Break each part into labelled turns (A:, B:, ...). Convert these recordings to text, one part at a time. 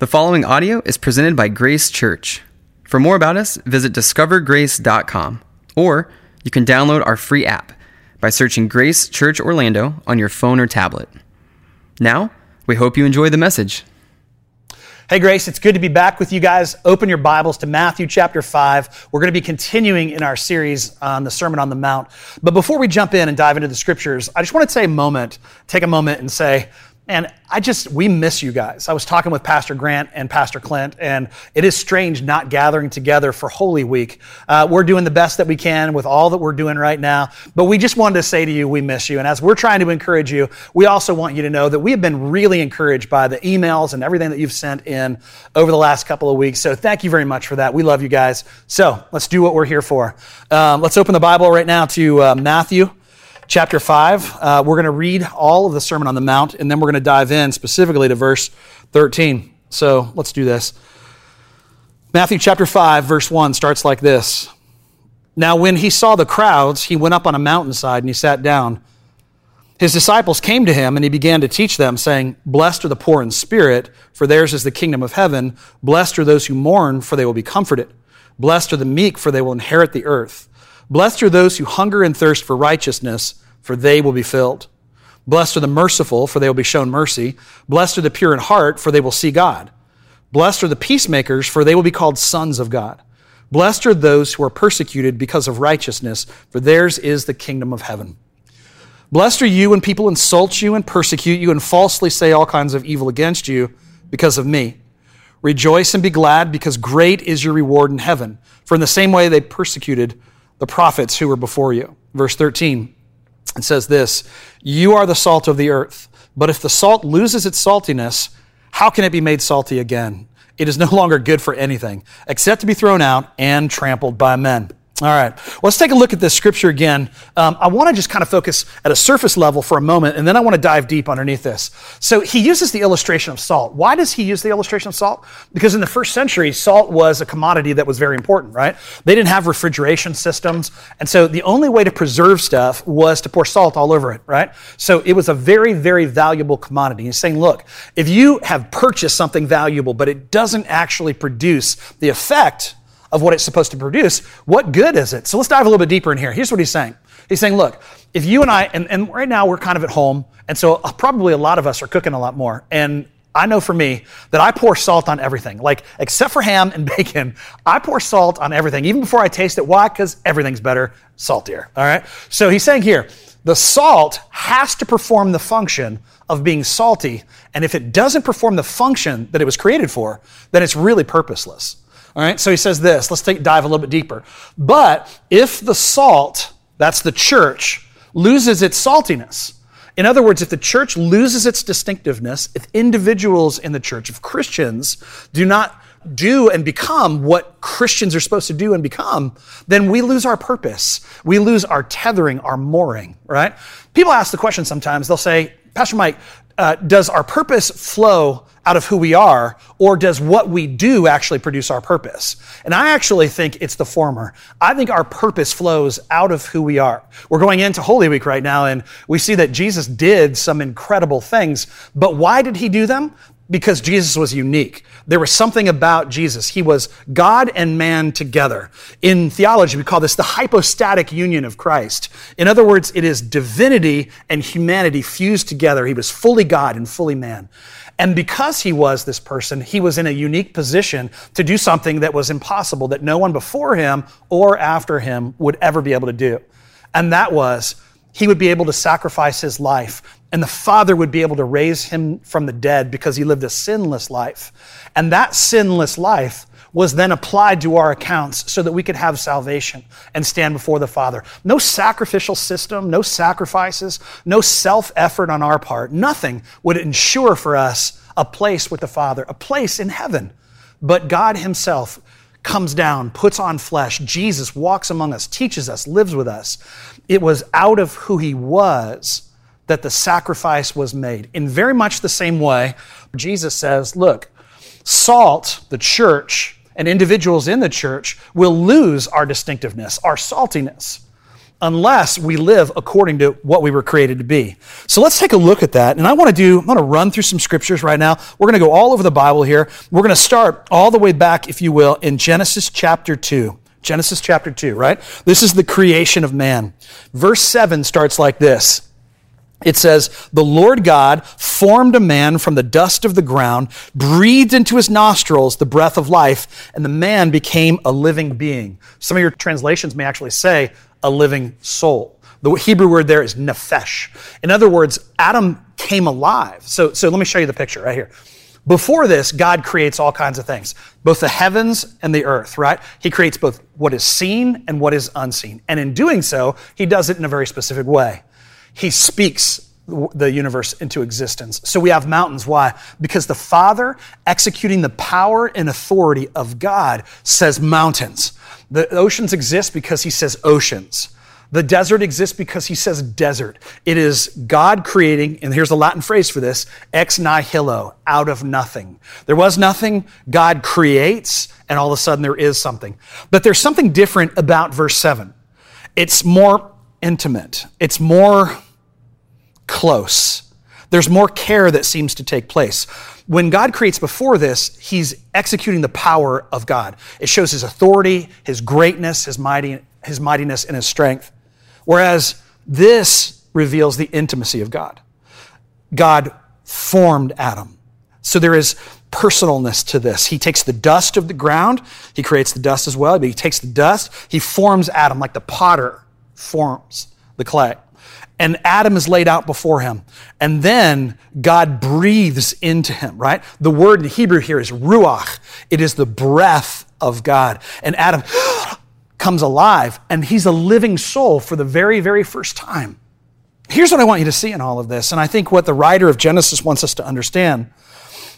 A: The following audio is presented by Grace Church. For more about us, visit discovergrace.com or you can download our free app by searching Grace Church Orlando on your phone or tablet. Now, we hope you enjoy the message.
B: Hey, Grace, it's good to be back with you guys. Open your Bibles to Matthew chapter 5. We're going to be continuing in our series on the Sermon on the Mount. But before we jump in and dive into the scriptures, I just want to take a moment, take a moment and say, and I just, we miss you guys. I was talking with Pastor Grant and Pastor Clint, and it is strange not gathering together for Holy Week. Uh, we're doing the best that we can with all that we're doing right now, but we just wanted to say to you, we miss you. And as we're trying to encourage you, we also want you to know that we have been really encouraged by the emails and everything that you've sent in over the last couple of weeks. So thank you very much for that. We love you guys. So let's do what we're here for. Um, let's open the Bible right now to uh, Matthew chapter 5. Uh, we're going to read all of the Sermon on the Mount, and then we're going to dive in specifically to verse 13. So let's do this. Matthew chapter 5, verse 1 starts like this Now, when he saw the crowds, he went up on a mountainside and he sat down. His disciples came to him, and he began to teach them, saying, Blessed are the poor in spirit, for theirs is the kingdom of heaven. Blessed are those who mourn, for they will be comforted. Blessed are the meek, for they will inherit the earth. Blessed are those who hunger and thirst for righteousness, for they will be filled. Blessed are the merciful, for they will be shown mercy. Blessed are the pure in heart, for they will see God. Blessed are the peacemakers, for they will be called sons of God. Blessed are those who are persecuted because of righteousness, for theirs is the kingdom of heaven. Blessed are you when people insult you and persecute you and falsely say all kinds of evil against you because of me. Rejoice and be glad, because great is your reward in heaven. For in the same way they persecuted the prophets who were before you. Verse 13, it says this You are the salt of the earth, but if the salt loses its saltiness, how can it be made salty again? It is no longer good for anything except to be thrown out and trampled by men. All right, well, let's take a look at this scripture again. Um, I want to just kind of focus at a surface level for a moment, and then I want to dive deep underneath this. So he uses the illustration of salt. Why does he use the illustration of salt? Because in the first century, salt was a commodity that was very important, right? They didn't have refrigeration systems, and so the only way to preserve stuff was to pour salt all over it, right? So it was a very, very valuable commodity. He's saying, look, if you have purchased something valuable, but it doesn't actually produce the effect of what it's supposed to produce, what good is it? So let's dive a little bit deeper in here. Here's what he's saying. He's saying, look, if you and I, and, and right now we're kind of at home, and so uh, probably a lot of us are cooking a lot more. And I know for me that I pour salt on everything. Like, except for ham and bacon, I pour salt on everything, even before I taste it. Why? Because everything's better saltier. All right? So he's saying here, the salt has to perform the function of being salty. And if it doesn't perform the function that it was created for, then it's really purposeless. All right, so he says this. Let's take, dive a little bit deeper. But if the salt, that's the church, loses its saltiness, in other words, if the church loses its distinctiveness, if individuals in the church, if Christians do not do and become what Christians are supposed to do and become, then we lose our purpose. We lose our tethering, our mooring, right? People ask the question sometimes, they'll say, Pastor Mike, uh, does our purpose flow out of who we are, or does what we do actually produce our purpose? And I actually think it's the former. I think our purpose flows out of who we are. We're going into Holy Week right now, and we see that Jesus did some incredible things. But why did he do them? Because Jesus was unique. There was something about Jesus. He was God and man together. In theology, we call this the hypostatic union of Christ. In other words, it is divinity and humanity fused together. He was fully God and fully man. And because he was this person, he was in a unique position to do something that was impossible, that no one before him or after him would ever be able to do. And that was he would be able to sacrifice his life, and the Father would be able to raise him from the dead because he lived a sinless life. And that sinless life was then applied to our accounts so that we could have salvation and stand before the Father. No sacrificial system, no sacrifices, no self effort on our part. Nothing would ensure for us a place with the Father, a place in heaven. But God Himself comes down, puts on flesh. Jesus walks among us, teaches us, lives with us. It was out of who He was that the sacrifice was made. In very much the same way, Jesus says, Look, salt, the church, and individuals in the church will lose our distinctiveness, our saltiness, unless we live according to what we were created to be. So let's take a look at that. And I want to do, I'm going to run through some scriptures right now. We're going to go all over the Bible here. We're going to start all the way back, if you will, in Genesis chapter 2. Genesis chapter 2, right? This is the creation of man. Verse 7 starts like this. It says, The Lord God formed a man from the dust of the ground, breathed into his nostrils the breath of life, and the man became a living being. Some of your translations may actually say a living soul. The Hebrew word there is nephesh. In other words, Adam came alive. So, so let me show you the picture right here. Before this, God creates all kinds of things, both the heavens and the earth, right? He creates both what is seen and what is unseen. And in doing so, he does it in a very specific way. He speaks the universe into existence. So we have mountains. Why? Because the Father, executing the power and authority of God, says mountains. The oceans exist because he says oceans. The desert exists because he says desert. It is God creating, and here's the Latin phrase for this, ex nihilo, out of nothing. There was nothing, God creates, and all of a sudden there is something. But there's something different about verse 7. It's more intimate, it's more close. There's more care that seems to take place. When God creates before this, he's executing the power of God. It shows his authority, his greatness, his, mighty, his mightiness, and his strength. Whereas this reveals the intimacy of God. God formed Adam. So there is personalness to this. He takes the dust of the ground, he creates the dust as well, but he takes the dust, he forms Adam like the potter forms the clay. And Adam is laid out before him. And then God breathes into him, right? The word in Hebrew here is ruach. It is the breath of God. And Adam comes alive and he's a living soul for the very, very first time. Here's what I want you to see in all of this, and I think what the writer of Genesis wants us to understand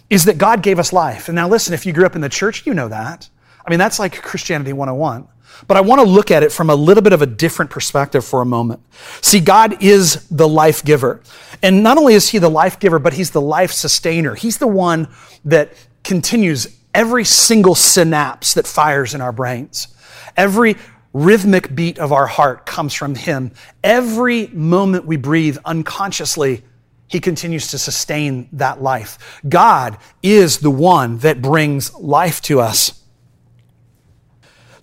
B: is that God gave us life. And now, listen, if you grew up in the church, you know that. I mean, that's like Christianity 101. But I want to look at it from a little bit of a different perspective for a moment. See, God is the life giver. And not only is He the life giver, but He's the life sustainer. He's the one that continues every single synapse that fires in our brains. Every rhythmic beat of our heart comes from Him. Every moment we breathe unconsciously, He continues to sustain that life. God is the one that brings life to us.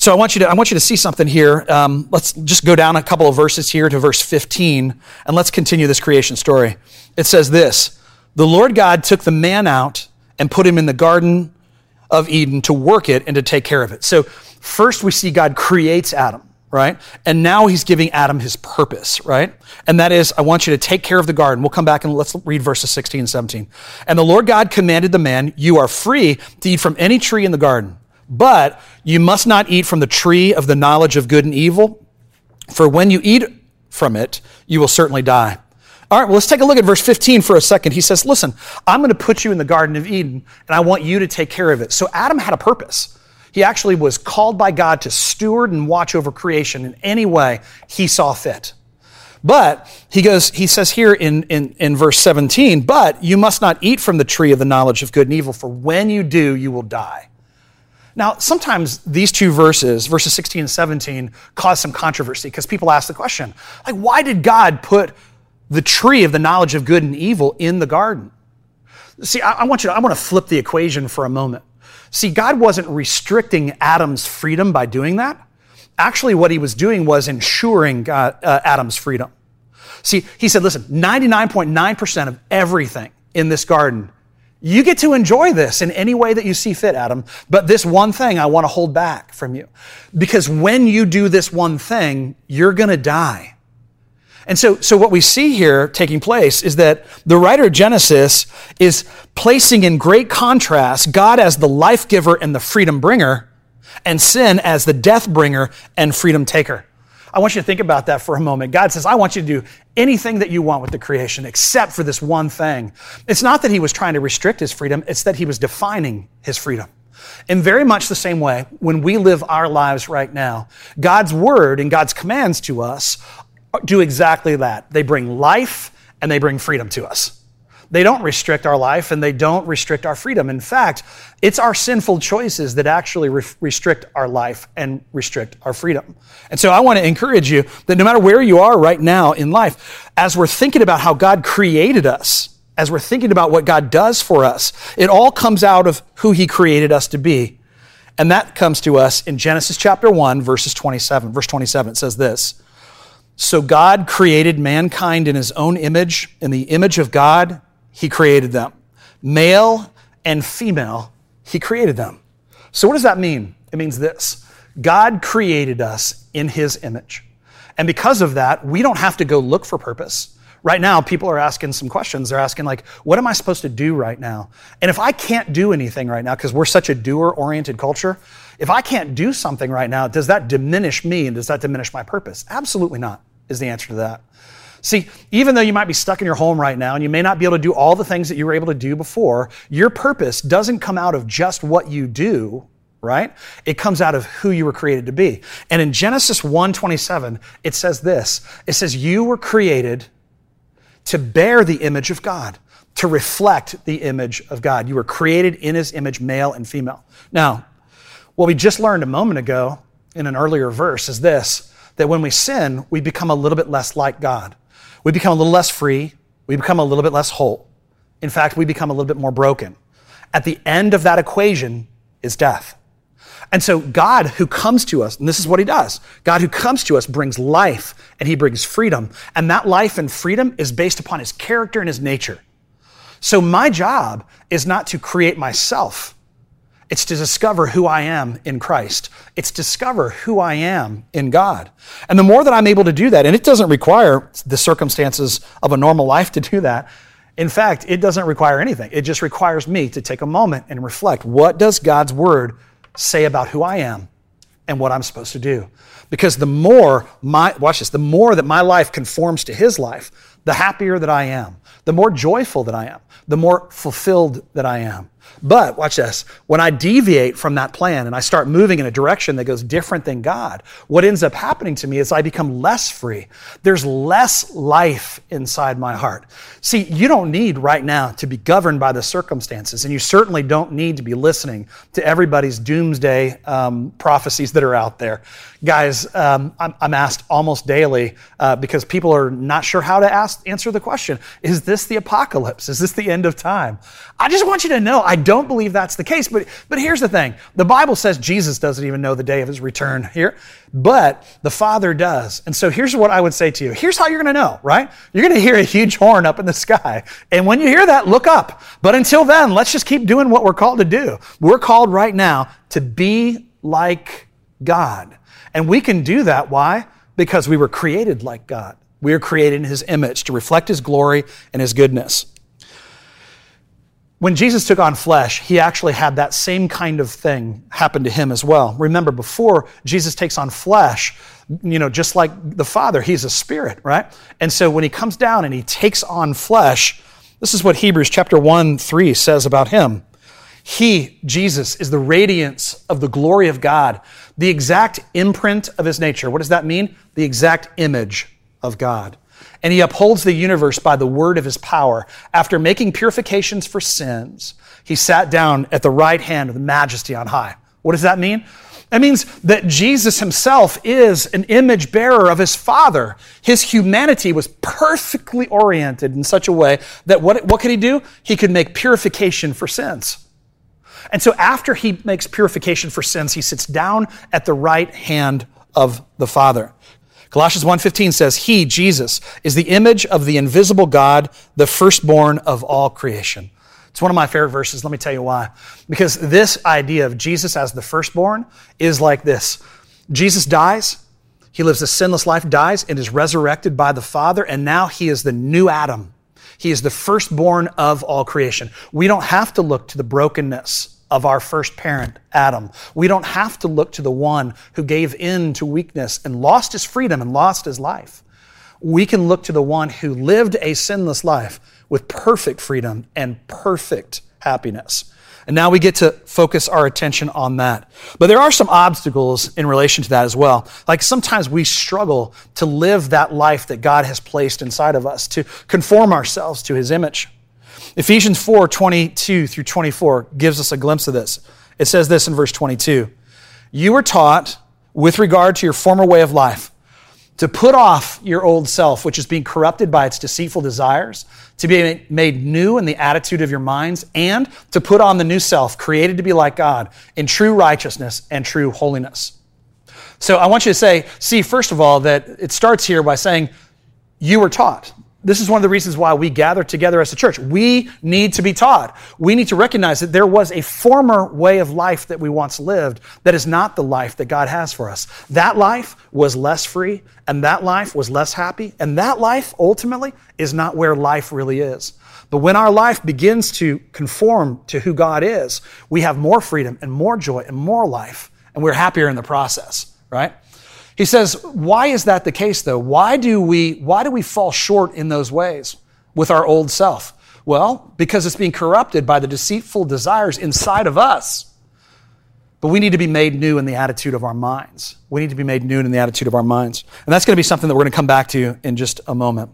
B: So I want you to, I want you to see something here. Um, let's just go down a couple of verses here to verse 15, and let's continue this creation story. It says this The Lord God took the man out and put him in the garden of Eden to work it and to take care of it. So First, we see God creates Adam, right? And now he's giving Adam his purpose, right? And that is, I want you to take care of the garden. We'll come back and let's read verses 16 and 17. And the Lord God commanded the man, You are free to eat from any tree in the garden, but you must not eat from the tree of the knowledge of good and evil, for when you eat from it, you will certainly die. All right, well, let's take a look at verse 15 for a second. He says, Listen, I'm going to put you in the Garden of Eden, and I want you to take care of it. So Adam had a purpose. He actually was called by God to steward and watch over creation in any way he saw fit. But he goes, he says here in, in, in verse 17, but you must not eat from the tree of the knowledge of good and evil, for when you do, you will die. Now, sometimes these two verses, verses 16 and 17, cause some controversy because people ask the question, like, why did God put the tree of the knowledge of good and evil in the garden? See, I, I want you to, I want to flip the equation for a moment. See, God wasn't restricting Adam's freedom by doing that. Actually, what he was doing was ensuring God, uh, Adam's freedom. See, he said, listen, 99.9% of everything in this garden, you get to enjoy this in any way that you see fit, Adam. But this one thing I want to hold back from you. Because when you do this one thing, you're going to die. And so, so what we see here taking place is that the writer of Genesis is placing in great contrast God as the life giver and the freedom bringer, and sin as the death bringer and freedom taker. I want you to think about that for a moment. God says, I want you to do anything that you want with the creation except for this one thing. It's not that he was trying to restrict his freedom, it's that he was defining his freedom. In very much the same way, when we live our lives right now, God's word and God's commands to us do exactly that. They bring life and they bring freedom to us. They don't restrict our life and they don't restrict our freedom. In fact, it's our sinful choices that actually re- restrict our life and restrict our freedom. And so I want to encourage you that no matter where you are right now in life, as we're thinking about how God created us, as we're thinking about what God does for us, it all comes out of who He created us to be. And that comes to us in Genesis chapter 1, verses 27. Verse 27 it says this So God created mankind in His own image. In the image of God, he created them. Male and female, He created them. So, what does that mean? It means this God created us in His image. And because of that, we don't have to go look for purpose. Right now, people are asking some questions. They're asking, like, what am I supposed to do right now? And if I can't do anything right now, because we're such a doer oriented culture, if I can't do something right now, does that diminish me and does that diminish my purpose? Absolutely not, is the answer to that. See, even though you might be stuck in your home right now and you may not be able to do all the things that you were able to do before, your purpose doesn't come out of just what you do, right? It comes out of who you were created to be. And in Genesis 1:27, it says this. It says you were created to bear the image of God, to reflect the image of God. You were created in his image, male and female. Now, what we just learned a moment ago in an earlier verse is this that when we sin, we become a little bit less like God we become a little less free. We become a little bit less whole. In fact, we become a little bit more broken. At the end of that equation is death. And so, God who comes to us, and this is what he does God who comes to us brings life and he brings freedom. And that life and freedom is based upon his character and his nature. So, my job is not to create myself, it's to discover who I am in Christ. It's to discover who I am in God. And the more that I'm able to do that, and it doesn't require the circumstances of a normal life to do that. In fact, it doesn't require anything. It just requires me to take a moment and reflect. What does God's word say about who I am and what I'm supposed to do? Because the more my, watch this, the more that my life conforms to his life, the happier that I am, the more joyful that I am, the more fulfilled that I am. But watch this. When I deviate from that plan and I start moving in a direction that goes different than God, what ends up happening to me is I become less free. There's less life inside my heart. See, you don't need right now to be governed by the circumstances, and you certainly don't need to be listening to everybody's doomsday um, prophecies that are out there. Guys, um, I'm, I'm, asked almost daily uh, because people are not sure how to ask, answer the question Is this the apocalypse? Is this the end of time? I just want you to know I don't believe that's the case. But, but here's the thing the Bible says Jesus doesn't even know the day of his return here, but the Father does. And so here's what I would say to you here's how you're going to know, right? You're going to hear a huge horn up in the sky. And when you hear that, look up. But until then, let's just keep doing what we're called to do. We're called right now to be like God. And we can do that. Why? Because we were created like God. We are created in His image to reflect His glory and His goodness. When Jesus took on flesh, he actually had that same kind of thing happen to him as well. Remember, before Jesus takes on flesh, you know, just like the Father, he's a spirit, right? And so when he comes down and he takes on flesh, this is what Hebrews chapter 1 3 says about him. He, Jesus, is the radiance of the glory of God, the exact imprint of his nature. What does that mean? The exact image of God and he upholds the universe by the word of his power. After making purifications for sins, he sat down at the right hand of the majesty on high. What does that mean? That means that Jesus himself is an image bearer of his Father. His humanity was perfectly oriented in such a way that what, what could he do? He could make purification for sins. And so after he makes purification for sins, he sits down at the right hand of the Father. Colossians 1:15 says, "He, Jesus, is the image of the invisible God, the firstborn of all creation." It's one of my favorite verses. Let me tell you why. Because this idea of Jesus as the firstborn is like this. Jesus dies, he lives a sinless life, dies, and is resurrected by the Father, and now he is the new Adam. He is the firstborn of all creation. We don't have to look to the brokenness of our first parent, Adam. We don't have to look to the one who gave in to weakness and lost his freedom and lost his life. We can look to the one who lived a sinless life with perfect freedom and perfect happiness. And now we get to focus our attention on that. But there are some obstacles in relation to that as well. Like sometimes we struggle to live that life that God has placed inside of us, to conform ourselves to his image. Ephesians 4 22 through 24 gives us a glimpse of this. It says this in verse 22 You were taught with regard to your former way of life to put off your old self, which is being corrupted by its deceitful desires, to be made new in the attitude of your minds, and to put on the new self, created to be like God in true righteousness and true holiness. So I want you to say, see, first of all, that it starts here by saying, you were taught this is one of the reasons why we gather together as a church. We need to be taught. We need to recognize that there was a former way of life that we once lived that is not the life that God has for us. That life was less free, and that life was less happy, and that life ultimately is not where life really is. But when our life begins to conform to who God is, we have more freedom and more joy and more life, and we're happier in the process, right? He says, why is that the case though? Why do we, why do we fall short in those ways with our old self? Well, because it's being corrupted by the deceitful desires inside of us. But we need to be made new in the attitude of our minds. We need to be made new in the attitude of our minds. And that's going to be something that we're going to come back to in just a moment.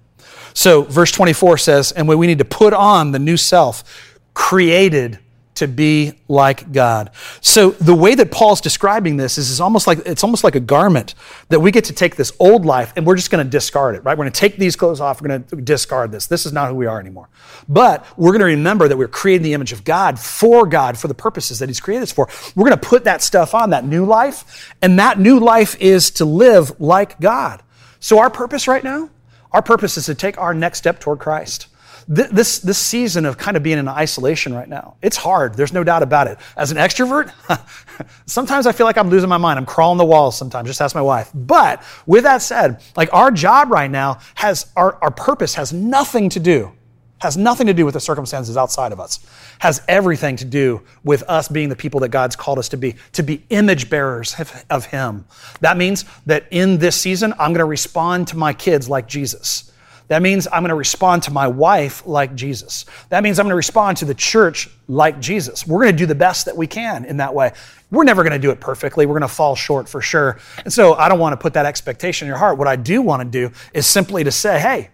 B: So, verse 24 says, and we need to put on the new self, created to be like God. So the way that Paul's describing this is, is almost like it's almost like a garment that we get to take this old life and we're just going to discard it, right? We're going to take these clothes off, we're going to discard this. This is not who we are anymore. But we're going to remember that we're created the image of God for God for the purposes that he's created us for. We're going to put that stuff on, that new life, and that new life is to live like God. So our purpose right now, our purpose is to take our next step toward Christ this, this season of kind of being in isolation right now, it's hard. There's no doubt about it. As an extrovert, sometimes I feel like I'm losing my mind. I'm crawling the walls sometimes. Just ask my wife. But with that said, like our job right now has, our, our purpose has nothing to do has nothing to do with the circumstances outside of us has everything to do with us being the people that god's called us to be to be image bearers of him that means that in this season i'm going to respond to my kids like jesus that means I'm going to respond to my wife like Jesus. That means I'm going to respond to the church like Jesus. We're going to do the best that we can in that way. We're never going to do it perfectly. We're going to fall short for sure. And so I don't want to put that expectation in your heart. What I do want to do is simply to say, hey,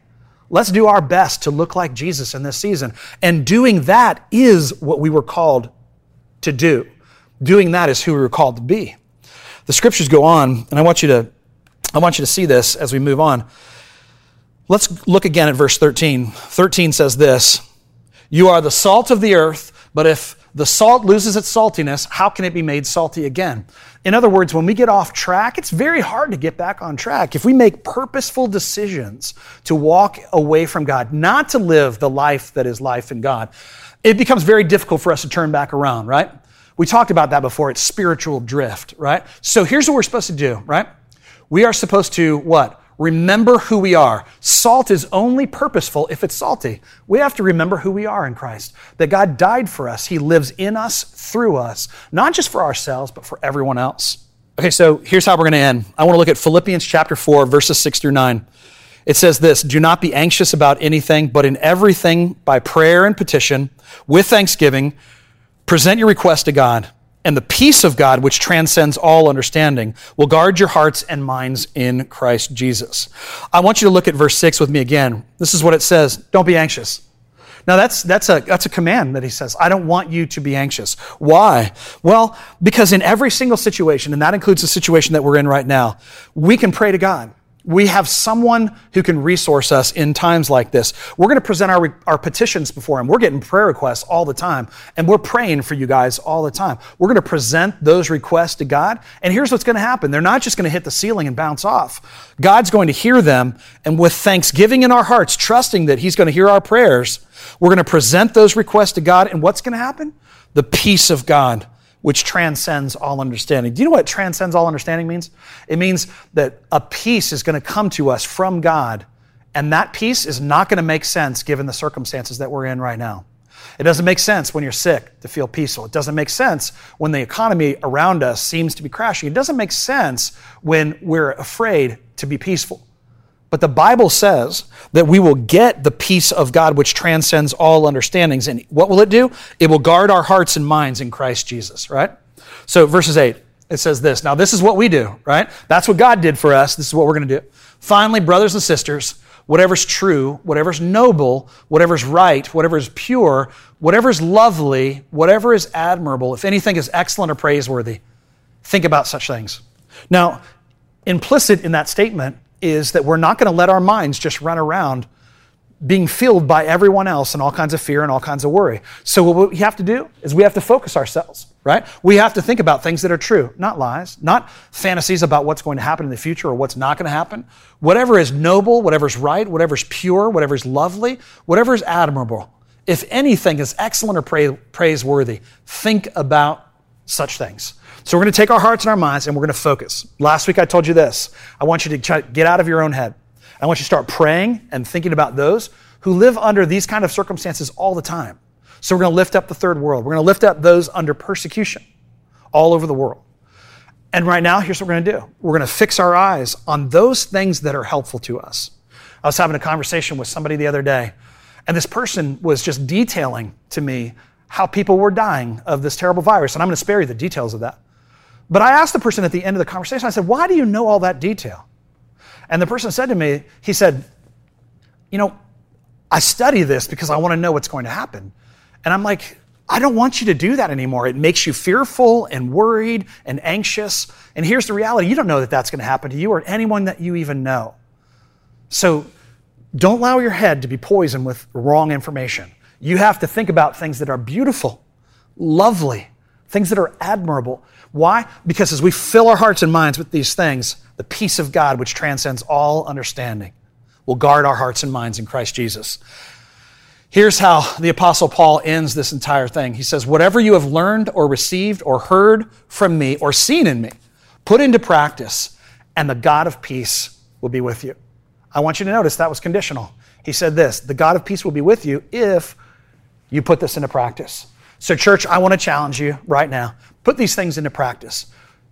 B: let's do our best to look like Jesus in this season. And doing that is what we were called to do. Doing that is who we were called to be. The scriptures go on, and I want you to I want you to see this as we move on. Let's look again at verse 13. 13 says this You are the salt of the earth, but if the salt loses its saltiness, how can it be made salty again? In other words, when we get off track, it's very hard to get back on track. If we make purposeful decisions to walk away from God, not to live the life that is life in God, it becomes very difficult for us to turn back around, right? We talked about that before. It's spiritual drift, right? So here's what we're supposed to do, right? We are supposed to what? Remember who we are. Salt is only purposeful if it's salty. We have to remember who we are in Christ. That God died for us. He lives in us, through us, not just for ourselves, but for everyone else. Okay, so here's how we're going to end. I want to look at Philippians chapter 4, verses 6 through 9. It says this Do not be anxious about anything, but in everything, by prayer and petition, with thanksgiving, present your request to God and the peace of God, which transcends all understanding, will guard your hearts and minds in Christ Jesus. I want you to look at verse 6 with me again. This is what it says Don't be anxious. Now, that's, that's, a, that's a command that he says. I don't want you to be anxious. Why? Well, because in every single situation, and that includes the situation that we're in right now, we can pray to God. We have someone who can resource us in times like this. We're going to present our, our petitions before Him. We're getting prayer requests all the time, and we're praying for you guys all the time. We're going to present those requests to God, and here's what's going to happen they're not just going to hit the ceiling and bounce off. God's going to hear them, and with thanksgiving in our hearts, trusting that He's going to hear our prayers, we're going to present those requests to God, and what's going to happen? The peace of God which transcends all understanding. Do you know what transcends all understanding means? It means that a peace is going to come to us from God, and that peace is not going to make sense given the circumstances that we're in right now. It doesn't make sense when you're sick to feel peaceful. It doesn't make sense when the economy around us seems to be crashing. It doesn't make sense when we're afraid to be peaceful. But the Bible says that we will get the peace of God which transcends all understandings. And what will it do? It will guard our hearts and minds in Christ Jesus, right? So, verses 8, it says this. Now, this is what we do, right? That's what God did for us. This is what we're going to do. Finally, brothers and sisters, whatever's true, whatever's noble, whatever's right, whatever's pure, whatever's lovely, whatever is admirable, if anything is excellent or praiseworthy, think about such things. Now, implicit in that statement is that we're not going to let our minds just run around being filled by everyone else and all kinds of fear and all kinds of worry. So what we have to do is we have to focus ourselves, right? We have to think about things that are true, not lies, not fantasies about what's going to happen in the future or what's not going to happen. Whatever is noble, whatever's right, whatever's pure, whatever's lovely, whatever is admirable. If anything is excellent or pra- praiseworthy, think about such things. So we're going to take our hearts and our minds and we're going to focus. Last week I told you this. I want you to try, get out of your own head. I want you to start praying and thinking about those who live under these kind of circumstances all the time. So we're going to lift up the third world. We're going to lift up those under persecution all over the world. And right now, here's what we're going to do we're going to fix our eyes on those things that are helpful to us. I was having a conversation with somebody the other day, and this person was just detailing to me how people were dying of this terrible virus. And I'm going to spare you the details of that. But I asked the person at the end of the conversation, I said, Why do you know all that detail? And the person said to me, he said, You know, I study this because I want to know what's going to happen. And I'm like, I don't want you to do that anymore. It makes you fearful and worried and anxious. And here's the reality you don't know that that's going to happen to you or anyone that you even know. So don't allow your head to be poisoned with wrong information. You have to think about things that are beautiful, lovely, things that are admirable. Why? Because as we fill our hearts and minds with these things, the peace of God, which transcends all understanding, will guard our hearts and minds in Christ Jesus. Here's how the Apostle Paul ends this entire thing. He says, Whatever you have learned or received or heard from me or seen in me, put into practice, and the God of peace will be with you. I want you to notice that was conditional. He said this The God of peace will be with you if you put this into practice. So, church, I want to challenge you right now. Put these things into practice.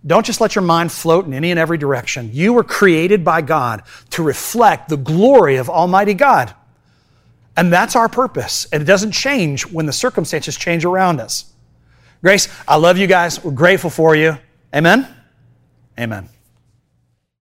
B: Don't just let your mind float in any and every direction. You were created by God to reflect the glory of Almighty God. And that's our purpose. And it doesn't change when the circumstances change around us. Grace, I love you guys. We're grateful for you. Amen? Amen.